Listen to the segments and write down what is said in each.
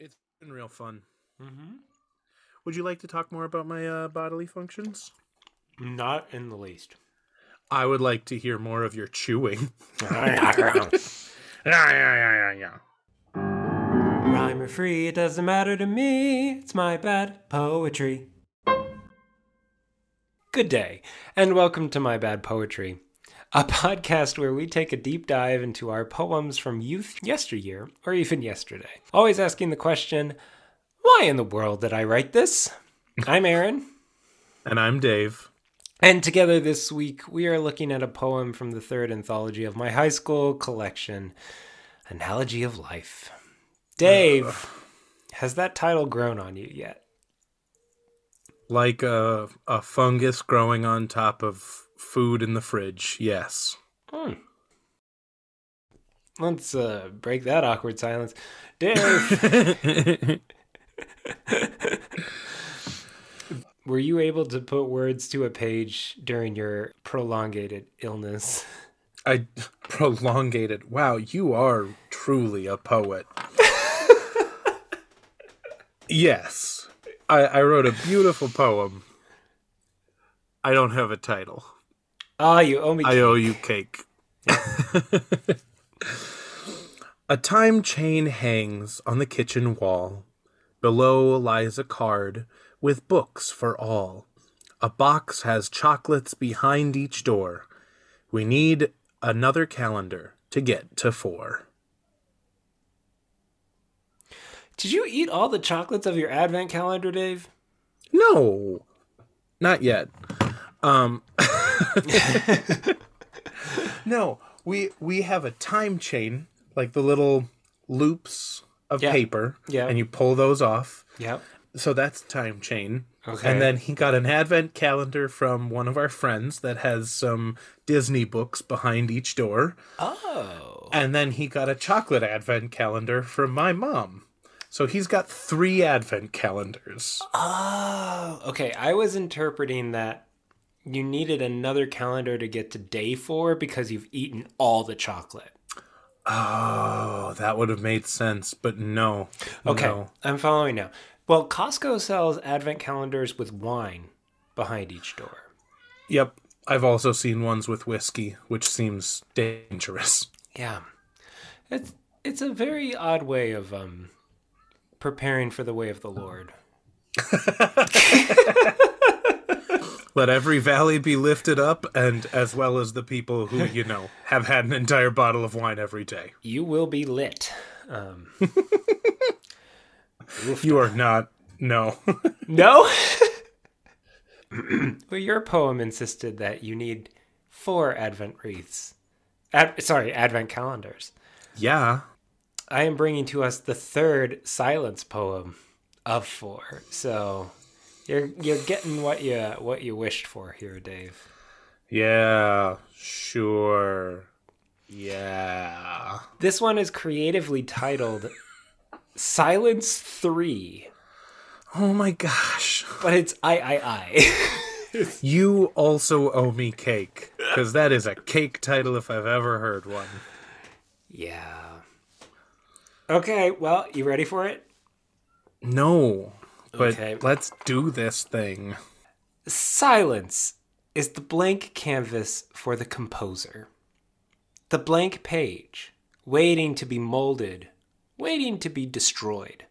It's been real fun. Mm-hmm. Would you like to talk more about my uh, bodily functions? Not in the least. I would like to hear more of your chewing. yeah, yeah, yeah, yeah, yeah. Rhyme or free, it doesn't matter to me. It's my bad poetry. Good day, and welcome to My Bad Poetry, a podcast where we take a deep dive into our poems from youth yesteryear or even yesterday. Always asking the question, why in the world did I write this? I'm Aaron. and I'm Dave. And together this week, we are looking at a poem from the third anthology of my high school collection, Analogy of Life. Dave, has that title grown on you yet? Like a, a fungus growing on top of food in the fridge. Yes. Hmm. Let's uh, break that awkward silence. Dave, were you able to put words to a page during your prolongated illness? I prolongated. Wow, you are truly a poet. yes. I, I wrote a beautiful poem. I don't have a title. Ah, you owe me. I owe you cake. a time chain hangs on the kitchen wall. Below lies a card with books for all. A box has chocolates behind each door. We need another calendar to get to four. Did you eat all the chocolates of your advent calendar, Dave? No, not yet. Um, no, we we have a time chain, like the little loops of Yeah. paper, Yeah. and you pull those off. Yep. So that's time chain. Okay. And then he got an advent calendar from one of our friends that has some Disney books behind each door. Oh. And then he got a chocolate advent calendar from my mom. So he's got three advent calendars. Oh. Okay. I was interpreting that you needed another calendar to get to day four because you've eaten all the chocolate. Oh, that would have made sense, but no. Okay. No. I'm following now. Well, Costco sells advent calendars with wine behind each door. Yep. I've also seen ones with whiskey, which seems dangerous. Yeah. It's it's a very odd way of um preparing for the way of the Lord. Let every valley be lifted up, and as well as the people who, you know, have had an entire bottle of wine every day. You will be lit. Um You are not. No. No. well, your poem insisted that you need four Advent wreaths. Ad- sorry, Advent calendars. yeah. I am bringing to us the third silence poem of four. So you're you're getting what you what you wished for here, Dave. Yeah. Sure. Yeah. This one is creatively titled Silence Three, Oh my gosh. but it's I I I. You also owe me cake, because that is a cake title if I've ever heard one. yeah. Okay, well, you ready for it? No. But Okay. let's do this thing. Silence is the blank canvas for the composer. The blank page, waiting to be molded, waiting to be destroyed.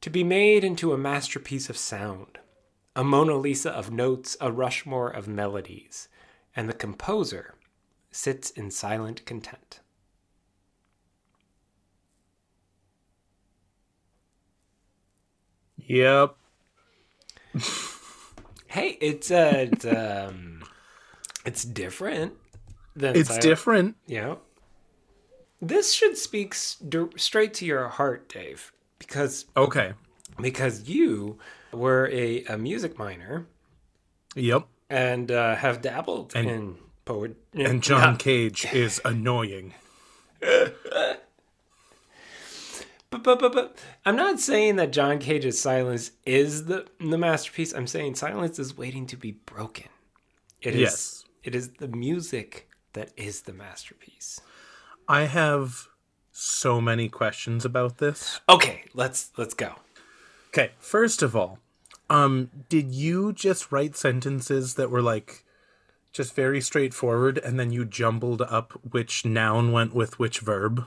To be made into a masterpiece of sound, a Mona Lisa of notes, a Rushmore of melodies, and the composer sits in silent content. Yep. Hey, it's uh, it's, um, it's different than It's silent- different. Yeah. This should speak s- straight to your heart, Dave, because Okay. because you were a, a music minor Yep. and uh, have dabbled And- in poet. And John Cage is annoying. But, but but but I'm not saying that John Cage's silence is the the masterpiece. I'm saying silence is waiting to be broken. It is Yes. it is the music that is the masterpiece. I have so many questions about this. Okay, let's let's go. Okay, first of all, um, did you just write sentences that were like just very straightforward and then you jumbled up which noun went with which verb?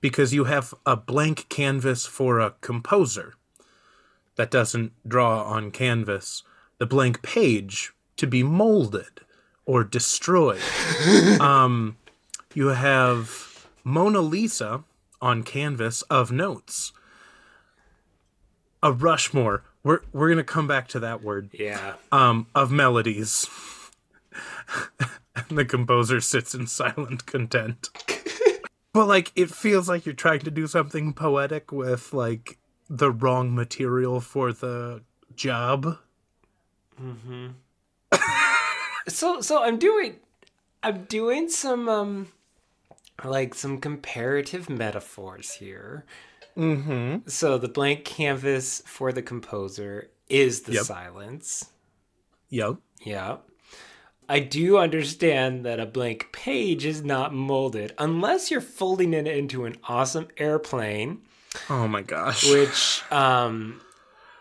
Because you have a blank canvas for a composer that doesn't draw on canvas, the blank page to be molded or destroyed. um, you have Mona Lisa on canvas of notes. A Rushmore. We're we're gonna come back to that word. Yeah. Um, of melodies. and the composer sits in silent content. But like it feels like you're trying to do something poetic with like the wrong material for the job. Mm-hmm. so so I'm doing I'm doing some um like some comparative metaphors here. Mm-hmm. So the blank canvas for the composer is the Yep. silence. Yep. Yeah. I do understand that a blank page is not molded unless you're folding it into an awesome airplane, Oh my gosh. which um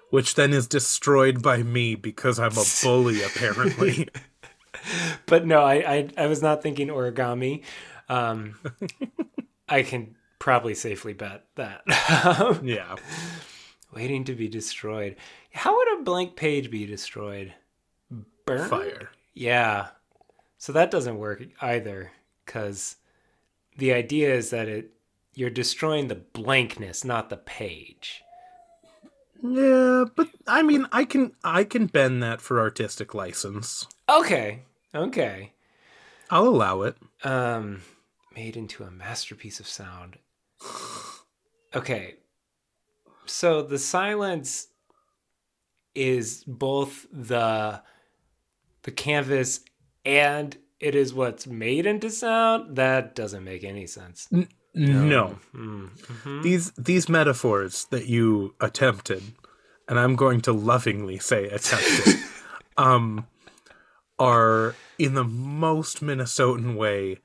Which then is destroyed by me because I'm a bully, apparently. but no, I, I I was not thinking origami. Um I can probably safely bet that. yeah. Waiting to be destroyed. How would a blank page be destroyed? Burn? Fire. Yeah. So that doesn't work either cuz the idea is that it you're destroying the blankness, not the page. Yeah, but I mean I can I can bend that for artistic license. Okay. Okay. I'll allow it. Um made into a masterpiece of sound. Okay. So the silence is both the the canvas and it is what's made into sound. That doesn't make any sense. No. Mm, mhm. These these metaphors that you attempted, and I'm going to lovingly say attempted, um, are in the most Minnesotan way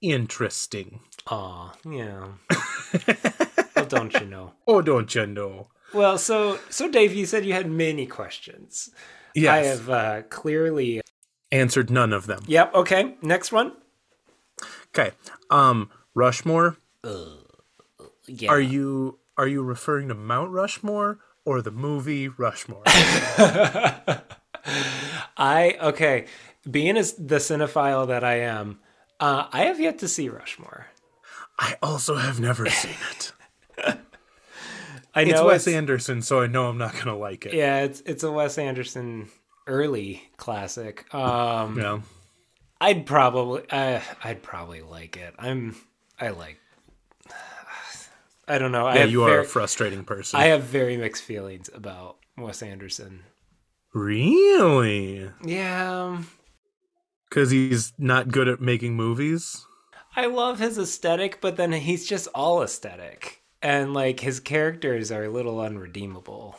interesting. Aw, yeah. well, don't you know? Oh, don't you know? Well, so so Dave, you said you had many questions. Yes. I have uh, clearly. answered none of them. Yep. Okay. Next one. Okay. Um, Rushmore. Yeah. Are you are you referring to Mount Rushmore or the movie Rushmore? I okay. Being as the cinephile that I am, uh, I have yet to see Rushmore. I also have never seen it. I It's Wes it's, Anderson, so I know I'm not gonna like it. yeah, it's it's a Wes Anderson early classic. Um, Yeah. I'd probably uh, I'd probably like it. I'm I like. I don't know. I Yeah, have you are very, a frustrating person. I have very mixed feelings about Wes Anderson. really? Yeah, Because he's not good at making movies? I love his aesthetic, but then he's just all aesthetic, and like his characters are a little unredeemable.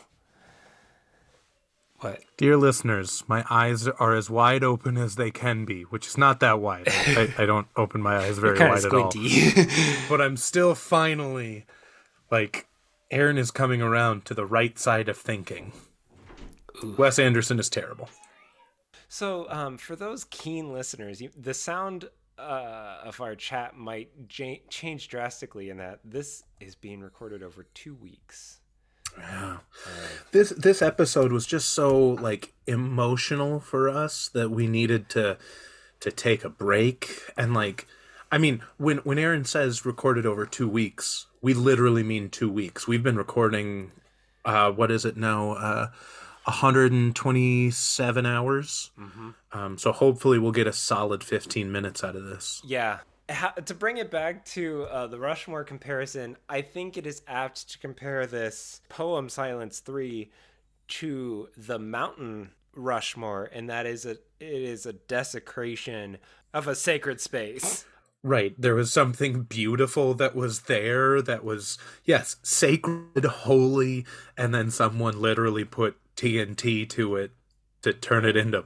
What? Dear listeners, my eyes are as wide open as they can be, which is not that wide. I, I don't open my eyes very wide at all. But I'm still finally, like, Aaron is coming around to the right side of thinking. Wes Anderson is terrible. so, um, for those keen listeners, you, the sound uh, of our chat might ja- change drastically in that this is being recorded over two weeks. This this episode was just so like emotional for us that we needed to to take a break and like I mean when when Aaron says recorded over 2 weeks, we literally mean 2 weeks. We've been recording uh what is it now? Uh 127 hours. Um so hopefully we'll get a solid 15 minutes out of this. Yeah. Ha- to bring it back to uh, the Rushmore comparison, I think it is apt to compare this poem Silence 3 to the mountain Rushmore, and that is a it is a desecration of a sacred space. Right. There was something beautiful that was there that was, yes, sacred, holy, and then someone literally put TNT to it to turn it into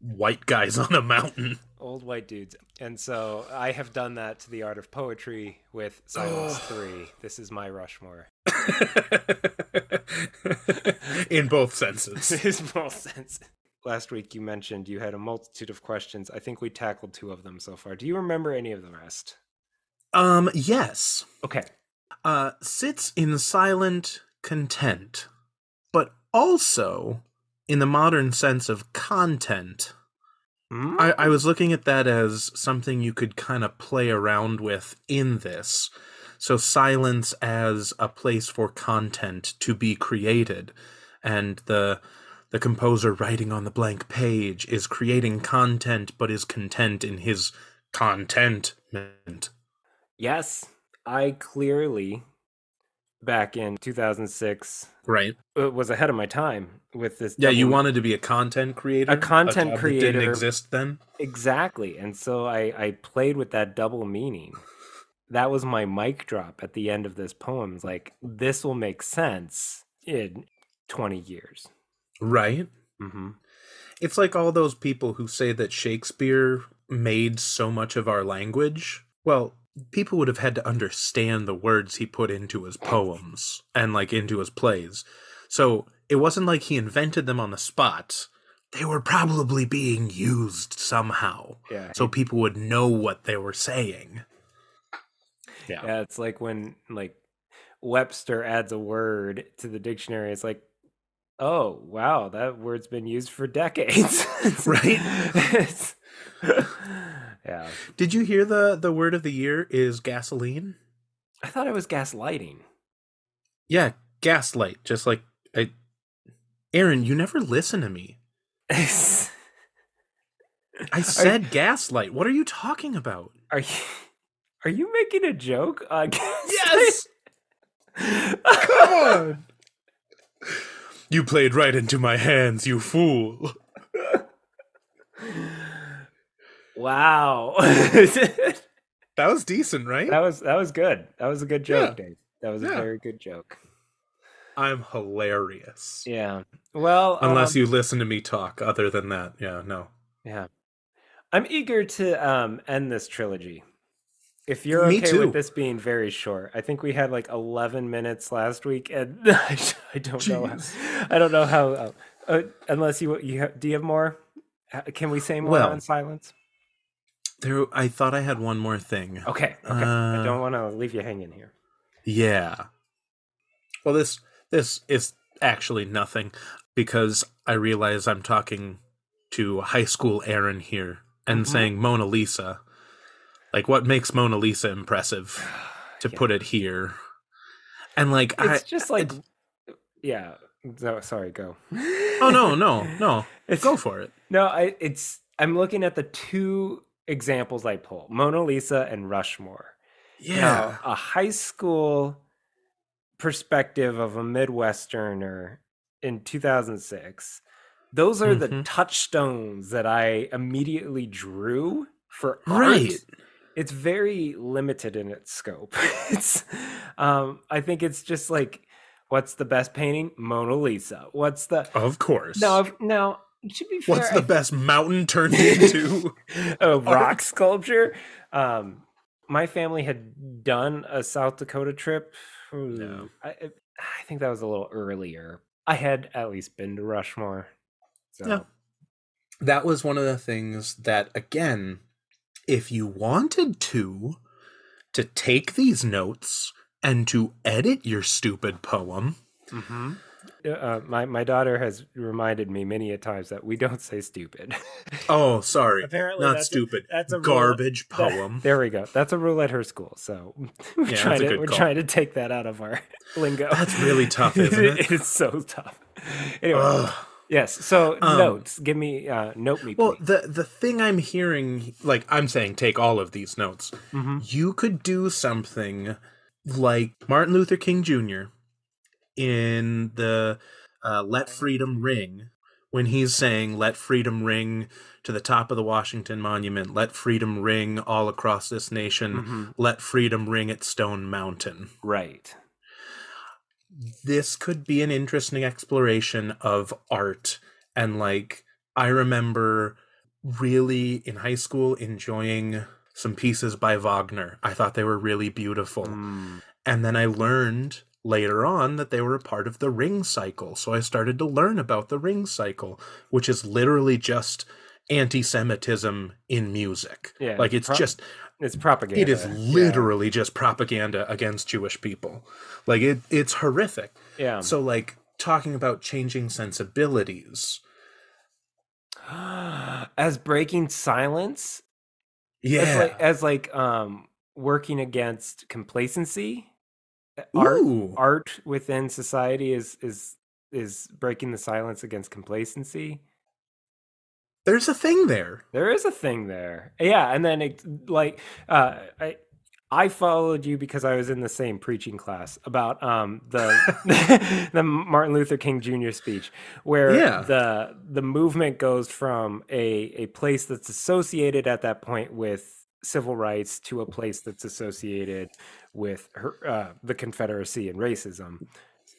white guys on a mountain. old white dudes. And so I have done that to the art of poetry with Silence 3. This is my Rushmore. In both senses. Is both sense. Last week you mentioned you had a multitude of questions. I think we tackled two of them so far. Do you remember any of the rest? Um, yes. Okay. Uh, sits in silent content, but also in the modern sense of content. Hmm? I, I was looking at that as something you could kind of play around with in this. So, silence as a place for content to be created, and the the composer writing on the blank page is creating content, but is content in his contentment. Yes, I clearly, back in 2006, Right. uh, was ahead of my time with this. Yeah, you wanted to be a content creator. A content that creator. didn't exist then. Exactly. And so I, I played with that double meaning. That was my mic drop at the end of this poem. It's like, this will make sense in 20 years. Right. hmm It's like all those people who say that Shakespeare made so much of our language. Well, people would have had to understand the words he put into his poems and like into his plays. So it wasn't like he invented them on the spot. They were probably being used somehow. Yeah. So people would know what they were saying. Yeah. yeah. It's like when like Webster adds a word to the dictionary. It's like, oh, wow, that word's been used for decades. Right? Yeah. Did you hear the the word of the year is gasoline? I thought it was gaslighting. Yeah, gaslight. Just like I Aaron, you never listen to me. I said gaslight. What are you talking about? Are you are you making a joke? on Yes! Come on. You played right into my hands, you fool. wow. That was decent, right? that was that was good. That was a good joke, Yeah. Dave. That was a very good joke. I'm hilarious. Yeah. Well, Unless um, you listen to me talk. Other than that, yeah, no. Yeah. I'm eager to um end this trilogy. If you're Me okay too. with this being very short, I think we had like 11 minutes last week, and I don't know. How, I don't know how. Uh, uh, unless you you have, do you have more? Uh, Can we say more Well, on silence? There I thought I had one more thing. Okay. Okay. I Uh, don't want to leave you hanging here. Yeah. Well, this this is actually nothing because I realize I'm talking to high school Aaron here and Mhm. saying Mona Lisa. Like, what makes Mona Lisa impressive? To Yeah. put it here, and like, It's I just like, yeah. No, sorry. Go. oh no no no It's, go for it. No, I it's I'm looking at the two examples I pull: Mona Lisa and Rushmore. Yeah Now, a high school perspective of a Midwesterner in 2006. Those are the Mhm. touchstones that I immediately drew for art. right. It's very limited in its scope. it's um I think it's just like what's the best painting? Mona Lisa. What's the Of course. now, if- now to be fair, What's I the best mountain turned into? a rock sculpture. Um, my family had done a South Dakota trip. Yeah. I, I I think that was a little earlier. I had at least been to Rushmore. So Yeah. that was one of the things that again if you wanted to to take these notes and to edit your stupid poem Mhm. Uh, my my daughter has reminded me many a times that we don't say stupid. oh sorry Apparently, not that's a- stupid that's a rule- garbage That- poem there we go. That's a rule at her school. So we're Yeah, trying to we're trying to take that out of our lingo. That's really tough, isn't it? it's so tough. Anyway, Ugh. Yes. So Um, notes. Give me uh, note me. well please. the the thing i'm hearing like i'm saying take all of these notes Mhm. you could do something like Martin Luther King Jr. in the uh, Let Freedom Ring when he's saying, Let freedom ring to the top of the Washington Monument, let freedom ring all across this nation, Mhm. let freedom ring at Stone Mountain. Right. This could be an interesting exploration of art. And like, I remember really in high school enjoying some pieces by Wagner. I thought they were really beautiful. Mm. And then I learned later on that they were a part of the ring cycle. So I started to learn about the ring cycle, which is literally just anti Semitism in music. Yeah, Like it's pro- just It's propaganda. it is Yeah. literally just propaganda against Jewish people. Like it it's horrific. Yeah. So like talking about changing sensibilities. as breaking silence, Yeah. as like, as like um working against complacency. Art Ooh. art within society is is is breaking the silence against complacency. There's a thing there. There is a thing there. Yeah, and then it like uh I I followed you because I was in the same preaching class about um the the Martin Luther King Jr. speech where Yeah. the the movement goes from a a place that's associated at that point with civil rights to a place that's associated with her, uh, the Confederacy and racism.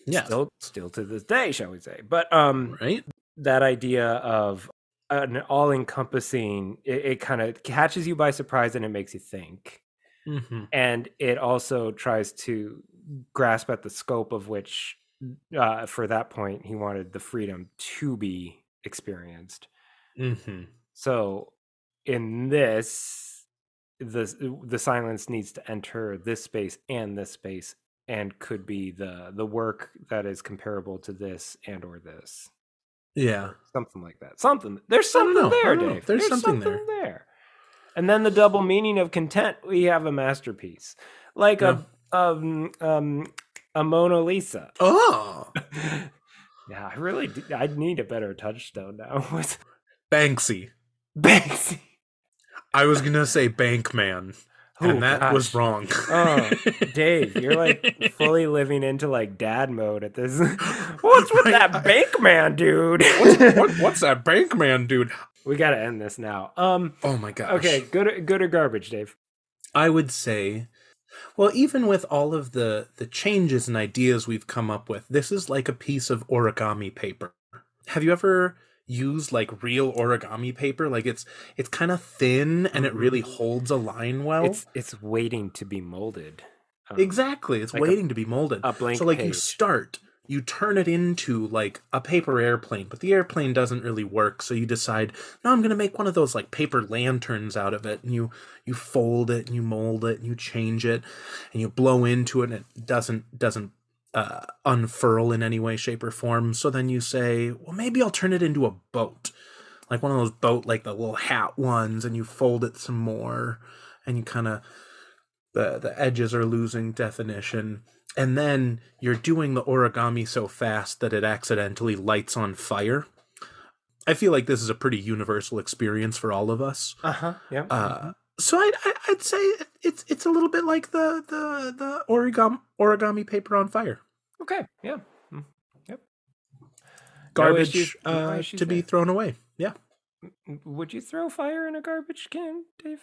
Yeah. Still still to this day, shall we say. But um Right? that idea of an all-encompassing it, it kind of catches you by surprise and it makes you think Mm-hmm. and it also tries to grasp at the scope of which uh, for that point he wanted the freedom to be experienced Mm-hmm. so in this the the silence needs to enter this space and this space and could be the the work that is comparable to this and or this Yeah. something like that. Something there's something there. Dave. There's something there. there. And then the double meaning of content, we have a masterpiece, like a um um a Mona Lisa. Oh. yeah, I really do, I need a better touchstone now with Banksy. Banksy. I was gonna say Bankman, Oh, and that was wrong. Oh, Dave, you're like fully living into like dad mode at this. What's with Right, that I- bank man, dude? what's, what, what's that Bankman dude? we gotta end this now. Um. Oh my gosh. Okay. Good. Good or garbage, Dave? I would say, well, even with all of the the changes and ideas we've come up with, this is like a piece of origami paper. Have you ever used like real origami paper? Like it's it's kind of thin and it really holds a line well. It's it's waiting to be molded. Um, Exactly. It's like a- waiting to be molded. a blank so like you start, you turn it into like a paper airplane, but the airplane doesn't really work, so you decide, no, I'm gonna make one of those like paper lanterns out of it, and you you fold it and you mold it and you change it and you blow into it and it doesn't doesn't uh, unfurl in any way, shape, or form. So then you say, well, maybe I'll turn it into a boat, like one of those boat, like the little hat ones, and you fold it some more, and you kind of the the edges are losing definition and then you're doing the origami so fast that it accidentally lights on fire i feel like this is a pretty universal experience for all of us Uh huh. Yeah. uh, so I'd, I- I'd say it's it's a little bit like the the the origami origami paper on fire okay. Yeah. Mm, Yep. garbage issues- no uh, issues to be thrown away yeah Would you throw fire in a garbage can, Dave?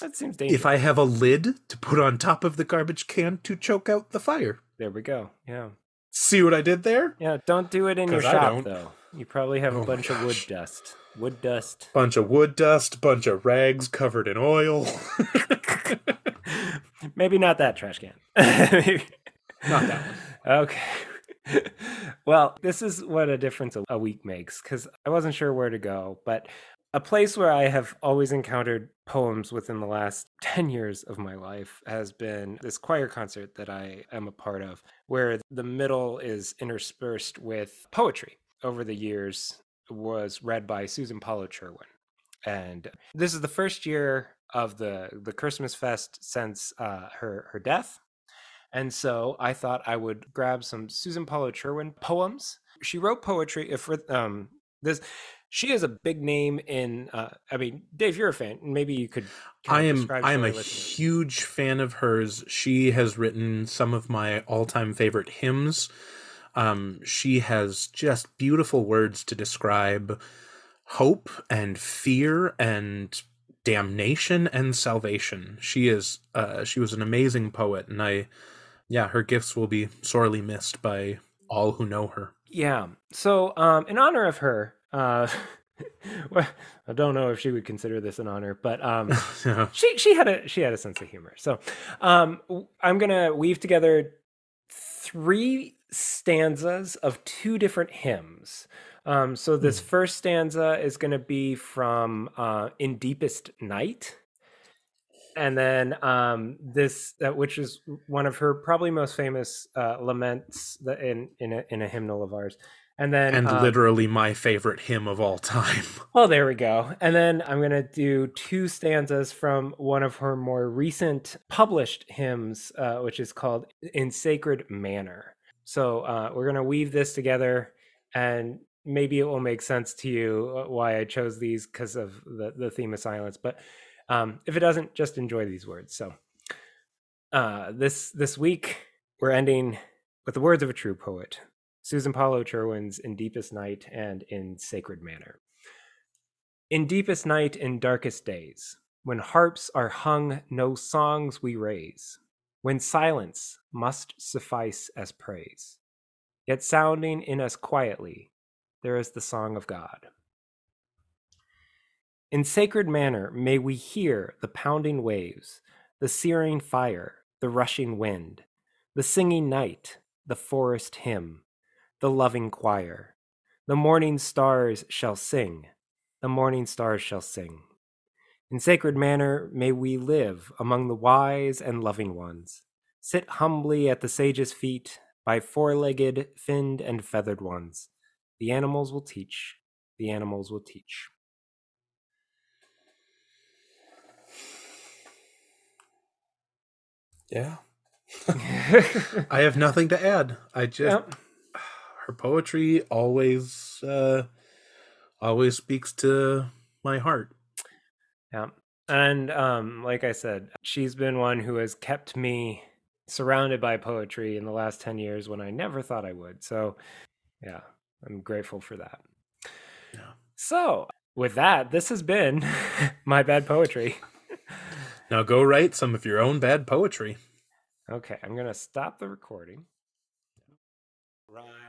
That seems dangerous. if i have a lid to put on top of the garbage can to choke out the fire there we go. Yeah. see what i did there Yeah. Don't do it in your shop though. You probably have Oh a my bunch of wood dust. Wood dust. bunch of wood dust bunch of rags covered in oil Maybe not that trash can. Not that one. Okay. well, this is what a difference a- a week makes because I wasn't sure where to go, but a place where I have always encountered poems within the last 10 years of my life has been this choir concert that I am a part of, where the middle is interspersed with poetry. Over the years, was read by Susan Palo Cherwien. And this is the first year of the, the Christmas fest since uh, her, her death. And so I thought I would grab some Susan Palo Cherwien poems. She wrote poetry. If um, this, she is a big name in. Uh, I mean, Dave, you're a fan. Maybe you could. I am I am a listeners. huge fan of hers. She has written some of my all-time favorite hymns. Um, she has just beautiful words to describe hope and fear and damnation and salvation. She is uh, she was an amazing poet, and I, yeah, her gifts will be sorely missed by all who know her. Yeah. So, um, in honor of her, uh, well, I don't know if she would consider this an honor, but um, Yeah. she she had a she had a sense of humor. So um, I'm gonna weave together three stanzas of two different hymns. Um, so this first stanza is going to be from uh, "In Deepest Night," and then um, this, uh, which is one of her probably most famous uh, laments that in in a, in a hymnal of ours. And then and uh, literally my favorite hymn of all time. Well, there we go. And then I'm going to do two stanzas from one of her more recent published hymns, uh, which is called In Sacred Manner. So uh, we're going to weave this together, and maybe it will make sense to you uh, why I chose these because of the, the theme of silence. But um, if it doesn't, just enjoy these words. So uh, this this week, we're ending with the words of a true poet, Susan Palo Cherwien's In Deepest Night and In Sacred Manner. In deepest night in darkest days, when harps are hung, no songs we raise, when silence must suffice as praise, yet sounding in us quietly, there is the song of God. In sacred manner may we hear the pounding waves, the searing fire, the rushing wind, the singing night, the forest hymn, the loving choir. The morning stars shall sing, the morning stars shall sing. In sacred manner may we live among the wise and loving ones, sit humbly at the sage's feet by four legged, finned, and feathered ones. The animals will teach, the animals will teach. Yeah. I have nothing to add. I just Yep. her poetry always uh always speaks to my heart. Yeah. And um, like I said, she's been one who has kept me surrounded by poetry in the last 10 years when I never thought I would. So, yeah, I'm grateful for that. Yeah. So, with that, this has been my bad poetry. Now go write some of your own bad poetry. Okay, I'm going to stop the recording. Rhyme free doesn't matter.